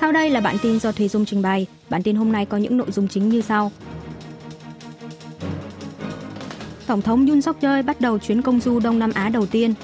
Sau đây là bản tin do Thùy Dung trình bày. Bản tin hôm nay có những nội dung chính như sau. Tổng thống Yoon suk yeol bắt đầu chuyến công du Đông Nam Á đầu tiên.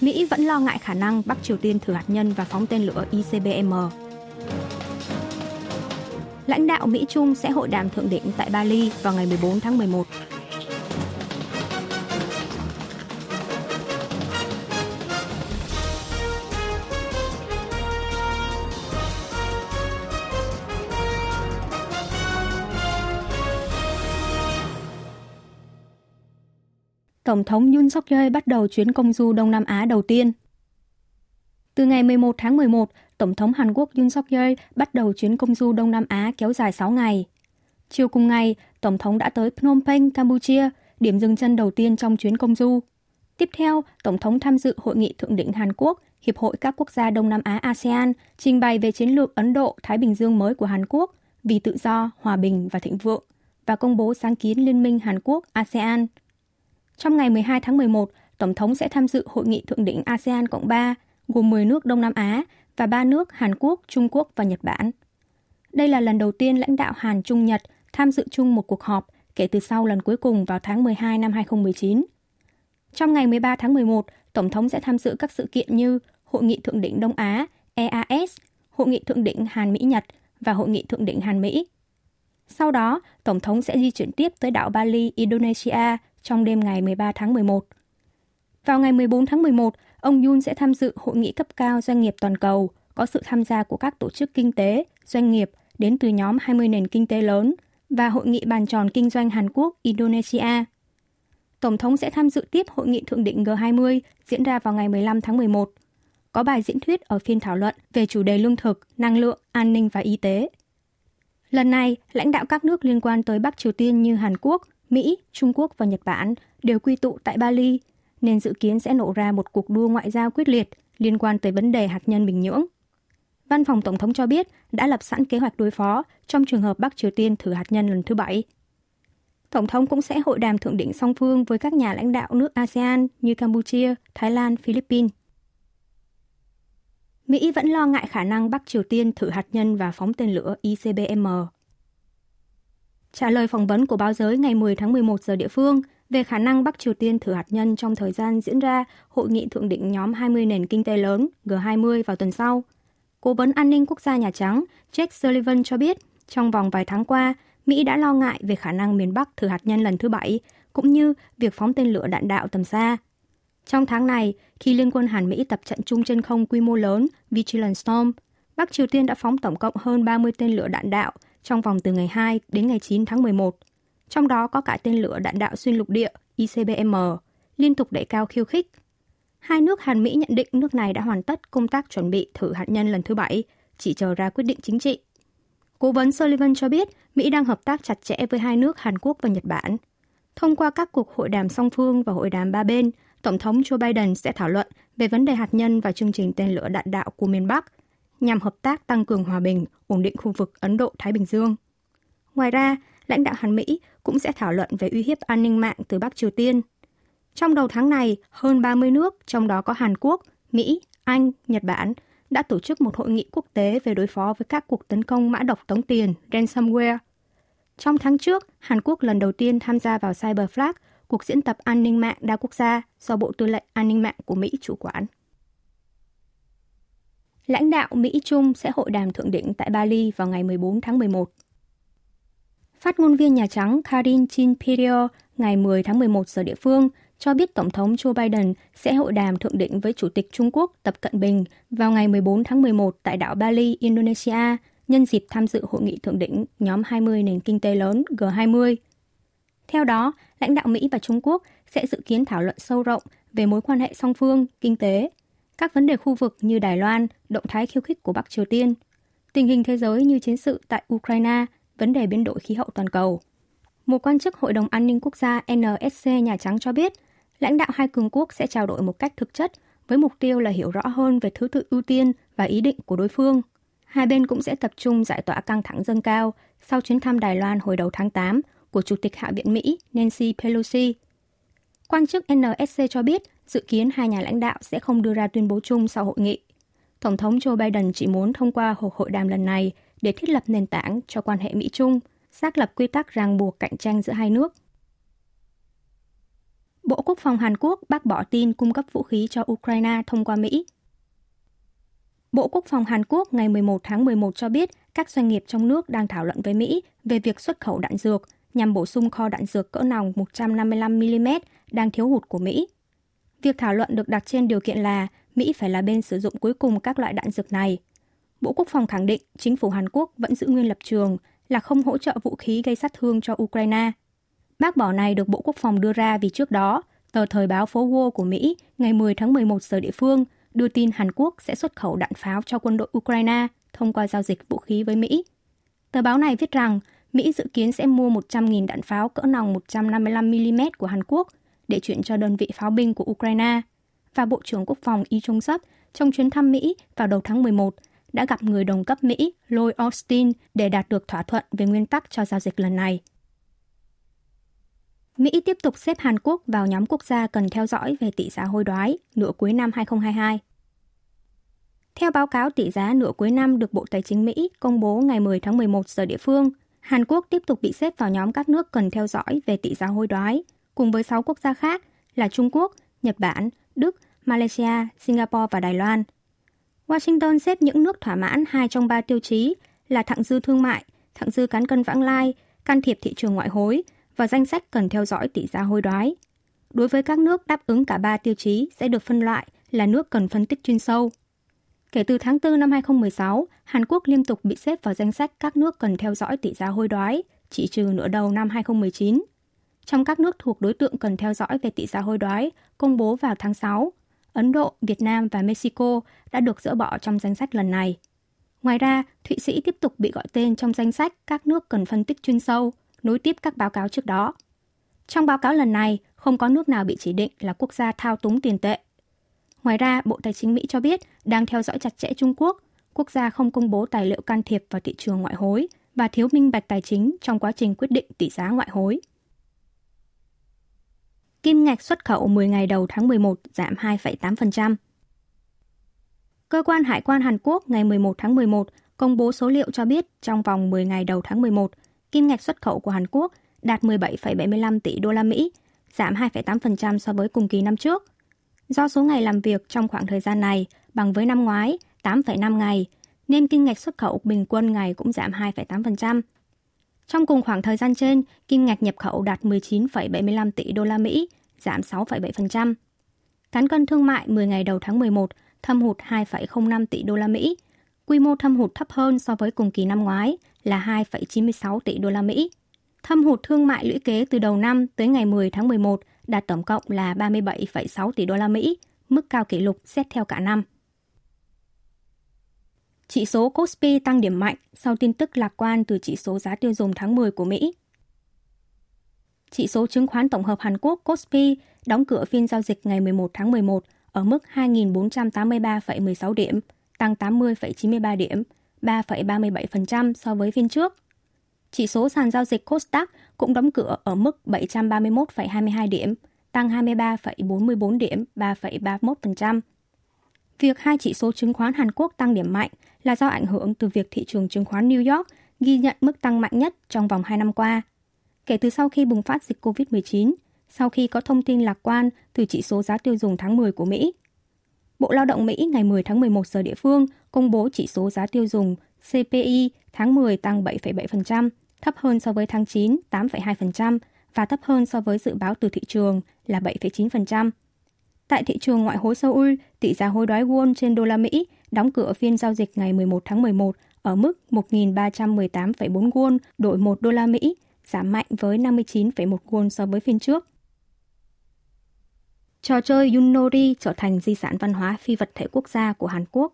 Mỹ vẫn lo ngại khả năng Bắc Triều Tiên thử hạt nhân và phóng tên lửa ICBM. Lãnh đạo Mỹ Trung sẽ hội đàm thượng đỉnh tại Bali vào ngày 14 tháng 11. Tổng thống Yoon suk yeol bắt đầu chuyến công du Đông Nam Á đầu tiên. Từ ngày 11 tháng 11, Tổng thống Hàn Quốc Yoon suk yeol bắt đầu chuyến công du Đông Nam Á kéo dài 6 ngày. Chiều cùng ngày, Tổng thống đã tới Phnom Penh, Campuchia, điểm dừng chân đầu tiên trong chuyến công du. Tiếp theo, Tổng thống tham dự hội nghị thượng đỉnh Hàn Quốc, Hiệp hội các quốc gia Đông Nam Á ASEAN, trình bày về chiến lược Ấn Độ-Thái Bình Dương mới của Hàn Quốc vì tự do, hòa bình và thịnh vượng và công bố sáng kiến Liên minh Hàn Quốc ASEAN – trong ngày 12 tháng 11, Tổng thống sẽ tham dự hội nghị thượng đỉnh ASEAN Cộng 3, gồm 10 nước Đông Nam Á và 3 nước Hàn Quốc, Trung Quốc và Nhật Bản. Đây là lần đầu tiên lãnh đạo Hàn Trung Nhật tham dự chung một cuộc họp kể từ sau lần cuối cùng vào tháng 12 năm 2019. Trong ngày 13 tháng 11, Tổng thống sẽ tham dự các sự kiện như Hội nghị Thượng đỉnh Đông Á, EAS, Hội nghị Thượng đỉnh Hàn Mỹ-Nhật và Hội nghị Thượng đỉnh Hàn Mỹ. Sau đó, Tổng thống sẽ di chuyển tiếp tới đảo Bali, Indonesia trong đêm ngày 13 tháng 11. Vào ngày 14 tháng 11, ông Yun sẽ tham dự hội nghị cấp cao doanh nghiệp toàn cầu, có sự tham gia của các tổ chức kinh tế, doanh nghiệp đến từ nhóm 20 nền kinh tế lớn và hội nghị bàn tròn kinh doanh Hàn Quốc, Indonesia. Tổng thống sẽ tham dự tiếp hội nghị thượng đỉnh G20 diễn ra vào ngày 15 tháng 11. Có bài diễn thuyết ở phiên thảo luận về chủ đề lương thực, năng lượng, an ninh và y tế. Lần này, lãnh đạo các nước liên quan tới Bắc Triều Tiên như Hàn Quốc, Mỹ, Trung Quốc và Nhật Bản đều quy tụ tại Bali, nên dự kiến sẽ nổ ra một cuộc đua ngoại giao quyết liệt liên quan tới vấn đề hạt nhân Bình Nhưỡng. Văn phòng Tổng thống cho biết đã lập sẵn kế hoạch đối phó trong trường hợp Bắc Triều Tiên thử hạt nhân lần thứ bảy. Tổng thống cũng sẽ hội đàm thượng đỉnh song phương với các nhà lãnh đạo nước ASEAN như Campuchia, Thái Lan, Philippines. Mỹ vẫn lo ngại khả năng Bắc Triều Tiên thử hạt nhân và phóng tên lửa ICBM Trả lời phỏng vấn của báo giới ngày 10 tháng 11 giờ địa phương về khả năng Bắc Triều Tiên thử hạt nhân trong thời gian diễn ra hội nghị thượng đỉnh nhóm 20 nền kinh tế lớn G20 vào tuần sau. Cố vấn an ninh quốc gia Nhà Trắng Jake Sullivan cho biết trong vòng vài tháng qua, Mỹ đã lo ngại về khả năng miền Bắc thử hạt nhân lần thứ bảy, cũng như việc phóng tên lửa đạn đạo tầm xa. Trong tháng này, khi Liên quân Hàn Mỹ tập trận chung trên không quy mô lớn Vigilant Storm, Bắc Triều Tiên đã phóng tổng cộng hơn 30 tên lửa đạn đạo trong vòng từ ngày 2 đến ngày 9 tháng 11. Trong đó có cả tên lửa đạn đạo xuyên lục địa ICBM, liên tục đẩy cao khiêu khích. Hai nước Hàn Mỹ nhận định nước này đã hoàn tất công tác chuẩn bị thử hạt nhân lần thứ bảy, chỉ chờ ra quyết định chính trị. Cố vấn Sullivan cho biết Mỹ đang hợp tác chặt chẽ với hai nước Hàn Quốc và Nhật Bản. Thông qua các cuộc hội đàm song phương và hội đàm ba bên, Tổng thống Joe Biden sẽ thảo luận về vấn đề hạt nhân và chương trình tên lửa đạn đạo của miền Bắc nhằm hợp tác tăng cường hòa bình, ổn định khu vực Ấn Độ-Thái Bình Dương. Ngoài ra, lãnh đạo Hàn Mỹ cũng sẽ thảo luận về uy hiếp an ninh mạng từ Bắc Triều Tiên. Trong đầu tháng này, hơn 30 nước, trong đó có Hàn Quốc, Mỹ, Anh, Nhật Bản, đã tổ chức một hội nghị quốc tế về đối phó với các cuộc tấn công mã độc tống tiền, ransomware. Trong tháng trước, Hàn Quốc lần đầu tiên tham gia vào Cyberflag, cuộc diễn tập an ninh mạng đa quốc gia do Bộ Tư lệnh An ninh mạng của Mỹ chủ quản lãnh đạo Mỹ-Trung sẽ hội đàm thượng đỉnh tại Bali vào ngày 14 tháng 11. Phát ngôn viên Nhà Trắng Karin Jean-Pierre ngày 10 tháng 11 giờ địa phương cho biết Tổng thống Joe Biden sẽ hội đàm thượng đỉnh với Chủ tịch Trung Quốc Tập Cận Bình vào ngày 14 tháng 11 tại đảo Bali, Indonesia, nhân dịp tham dự hội nghị thượng đỉnh nhóm 20 nền kinh tế lớn G20. Theo đó, lãnh đạo Mỹ và Trung Quốc sẽ dự kiến thảo luận sâu rộng về mối quan hệ song phương, kinh tế, các vấn đề khu vực như Đài Loan, động thái khiêu khích của Bắc Triều Tiên, tình hình thế giới như chiến sự tại Ukraine, vấn đề biến đổi khí hậu toàn cầu. Một quan chức Hội đồng An ninh Quốc gia NSC Nhà Trắng cho biết, lãnh đạo hai cường quốc sẽ trao đổi một cách thực chất với mục tiêu là hiểu rõ hơn về thứ tự ưu tiên và ý định của đối phương. Hai bên cũng sẽ tập trung giải tỏa căng thẳng dâng cao sau chuyến thăm Đài Loan hồi đầu tháng 8 của Chủ tịch Hạ viện Mỹ Nancy Pelosi. Quan chức NSC cho biết dự kiến hai nhà lãnh đạo sẽ không đưa ra tuyên bố chung sau hội nghị. Tổng thống Joe Biden chỉ muốn thông qua cuộc hội đàm lần này để thiết lập nền tảng cho quan hệ Mỹ-Trung, xác lập quy tắc ràng buộc cạnh tranh giữa hai nước. Bộ Quốc phòng Hàn Quốc bác bỏ tin cung cấp vũ khí cho Ukraine thông qua Mỹ. Bộ Quốc phòng Hàn Quốc ngày 11 tháng 11 cho biết các doanh nghiệp trong nước đang thảo luận với Mỹ về việc xuất khẩu đạn dược nhằm bổ sung kho đạn dược cỡ nòng 155mm đang thiếu hụt của Mỹ. Việc thảo luận được đặt trên điều kiện là Mỹ phải là bên sử dụng cuối cùng các loại đạn dược này. Bộ Quốc phòng khẳng định chính phủ Hàn Quốc vẫn giữ nguyên lập trường là không hỗ trợ vũ khí gây sát thương cho Ukraine. Bác bỏ này được Bộ Quốc phòng đưa ra vì trước đó, tờ thời báo phố Wall của Mỹ ngày 10 tháng 11 giờ địa phương đưa tin Hàn Quốc sẽ xuất khẩu đạn pháo cho quân đội Ukraine thông qua giao dịch vũ khí với Mỹ. Tờ báo này viết rằng Mỹ dự kiến sẽ mua 100.000 đạn pháo cỡ nòng 155mm của Hàn Quốc để chuyển cho đơn vị pháo binh của Ukraine. Và Bộ trưởng Quốc phòng Y Chung Sấp trong chuyến thăm Mỹ vào đầu tháng 11 đã gặp người đồng cấp Mỹ Lloyd Austin để đạt được thỏa thuận về nguyên tắc cho giao dịch lần này. Mỹ tiếp tục xếp Hàn Quốc vào nhóm quốc gia cần theo dõi về tỷ giá hối đoái nửa cuối năm 2022. Theo báo cáo tỷ giá nửa cuối năm được Bộ Tài chính Mỹ công bố ngày 10 tháng 11 giờ địa phương, Hàn Quốc tiếp tục bị xếp vào nhóm các nước cần theo dõi về tỷ giá hối đoái, cùng với 6 quốc gia khác là Trung Quốc, Nhật Bản, Đức, Malaysia, Singapore và Đài Loan. Washington xếp những nước thỏa mãn hai trong ba tiêu chí là thặng dư thương mại, thặng dư cán cân vãng lai, can thiệp thị trường ngoại hối và danh sách cần theo dõi tỷ giá hối đoái. Đối với các nước đáp ứng cả ba tiêu chí sẽ được phân loại là nước cần phân tích chuyên sâu. Kể từ tháng 4 năm 2016, Hàn Quốc liên tục bị xếp vào danh sách các nước cần theo dõi tỷ giá hối đoái, chỉ trừ nửa đầu năm 2019. Trong các nước thuộc đối tượng cần theo dõi về tỷ giá hối đoái, công bố vào tháng 6, Ấn Độ, Việt Nam và Mexico đã được dỡ bỏ trong danh sách lần này. Ngoài ra, Thụy Sĩ tiếp tục bị gọi tên trong danh sách các nước cần phân tích chuyên sâu, nối tiếp các báo cáo trước đó. Trong báo cáo lần này, không có nước nào bị chỉ định là quốc gia thao túng tiền tệ. Ngoài ra, Bộ Tài chính Mỹ cho biết đang theo dõi chặt chẽ Trung Quốc, quốc gia không công bố tài liệu can thiệp vào thị trường ngoại hối và thiếu minh bạch tài chính trong quá trình quyết định tỷ giá ngoại hối. Kim ngạch xuất khẩu 10 ngày đầu tháng 11 giảm 2,8%. Cơ quan Hải quan Hàn Quốc ngày 11 tháng 11 công bố số liệu cho biết trong vòng 10 ngày đầu tháng 11, kim ngạch xuất khẩu của Hàn Quốc đạt 17,75 tỷ đô la Mỹ, giảm 2,8% so với cùng kỳ năm trước. Do số ngày làm việc trong khoảng thời gian này bằng với năm ngoái 8,5 ngày, nên kim ngạch xuất khẩu bình quân ngày cũng giảm 2,8%. Trong cùng khoảng thời gian trên, kim ngạch nhập khẩu đạt 19,75 tỷ đô la Mỹ, giảm 6,7%. Cán cân thương mại 10 ngày đầu tháng 11 thâm hụt 2,05 tỷ đô la Mỹ, quy mô thâm hụt thấp hơn so với cùng kỳ năm ngoái là 2,96 tỷ đô la Mỹ. Thâm hụt thương mại lũy kế từ đầu năm tới ngày 10 tháng 11 đạt tổng cộng là 37,6 tỷ đô la Mỹ, mức cao kỷ lục xét theo cả năm. Chỉ số Kospi tăng điểm mạnh sau tin tức lạc quan từ chỉ số giá tiêu dùng tháng 10 của Mỹ. Chỉ số chứng khoán tổng hợp Hàn Quốc Kospi đóng cửa phiên giao dịch ngày 11 tháng 11 ở mức 2.483,16 điểm, tăng 80,93 điểm, 3,37% so với phiên trước. Chỉ số sàn giao dịch Kosdaq cũng đóng cửa ở mức 731,22 điểm, tăng 23,44 điểm, 3,31%. Việc hai chỉ số chứng khoán Hàn Quốc tăng điểm mạnh là do ảnh hưởng từ việc thị trường chứng khoán New York ghi nhận mức tăng mạnh nhất trong vòng 2 năm qua. Kể từ sau khi bùng phát dịch COVID-19, sau khi có thông tin lạc quan từ chỉ số giá tiêu dùng tháng 10 của Mỹ. Bộ Lao động Mỹ ngày 10 tháng 11 giờ địa phương công bố chỉ số giá tiêu dùng CPI tháng 10 tăng 7,7%, thấp hơn so với tháng 9 8,2% và thấp hơn so với dự báo từ thị trường là 7,9%. Tại thị trường ngoại hối Seoul, tỷ giá hối đoái won trên đô la Mỹ đóng cửa phiên giao dịch ngày 11 tháng 11 ở mức 1.318,4 won đổi 1 đô la Mỹ, giảm mạnh với 59,1 won so với phiên trước. Trò chơi Yunori trở thành di sản văn hóa phi vật thể quốc gia của Hàn Quốc.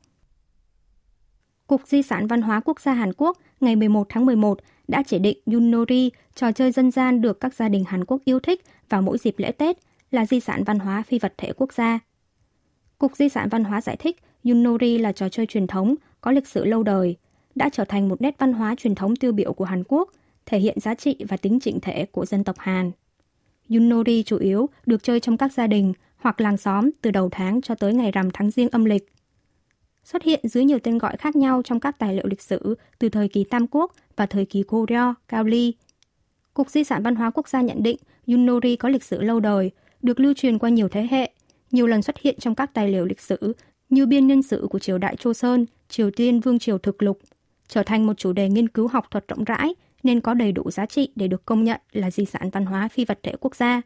Cục Di sản Văn hóa Quốc gia Hàn Quốc ngày 11 tháng 11 đã chỉ định Yunori, trò chơi dân gian được các gia đình Hàn Quốc yêu thích vào mỗi dịp lễ Tết, là di sản văn hóa phi vật thể quốc gia. Cục Di sản Văn hóa giải thích Yunori là trò chơi truyền thống, có lịch sử lâu đời, đã trở thành một nét văn hóa truyền thống tiêu biểu của Hàn Quốc, thể hiện giá trị và tính chỉnh thể của dân tộc Hàn. Yunori chủ yếu được chơi trong các gia đình hoặc làng xóm từ đầu tháng cho tới ngày rằm tháng riêng âm lịch. Xuất hiện dưới nhiều tên gọi khác nhau trong các tài liệu lịch sử từ thời kỳ Tam Quốc và thời kỳ Goryeo, Cao Ly. Cục Di sản Văn hóa Quốc gia nhận định Yunori có lịch sử lâu đời, được lưu truyền qua nhiều thế hệ, nhiều lần xuất hiện trong các tài liệu lịch sử như biên nhân sự của triều đại Chô Sơn, Triều Tiên Vương Triều Thực Lục, trở thành một chủ đề nghiên cứu học thuật rộng rãi nên có đầy đủ giá trị để được công nhận là di sản văn hóa phi vật thể quốc gia.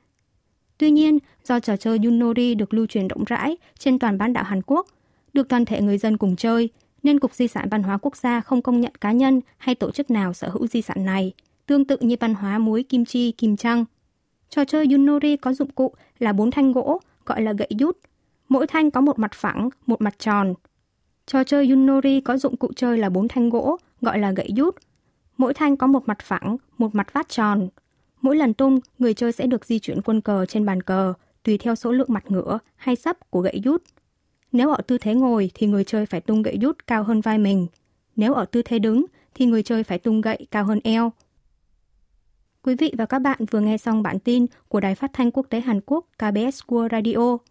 Tuy nhiên, do trò chơi Yunori được lưu truyền rộng rãi trên toàn bán đảo Hàn Quốc, được toàn thể người dân cùng chơi, nên Cục Di sản Văn hóa Quốc gia không công nhận cá nhân hay tổ chức nào sở hữu di sản này, tương tự như văn hóa muối kim chi, kim trăng. Trò chơi Yunori có dụng cụ là bốn thanh gỗ, gọi là gậy dút. Mỗi thanh có một mặt phẳng, một mặt tròn. Trò chơi Yunori có dụng cụ chơi là bốn thanh gỗ, gọi là gậy dút. Mỗi thanh có một mặt phẳng, một mặt vát tròn. Mỗi lần tung, người chơi sẽ được di chuyển quân cờ trên bàn cờ, tùy theo số lượng mặt ngửa hay sấp của gậy dút. Nếu ở tư thế ngồi thì người chơi phải tung gậy dút cao hơn vai mình. Nếu ở tư thế đứng thì người chơi phải tung gậy cao hơn eo. Quý vị và các bạn vừa nghe xong bản tin của Đài Phát thanh Quốc tế Hàn Quốc KBS World Radio.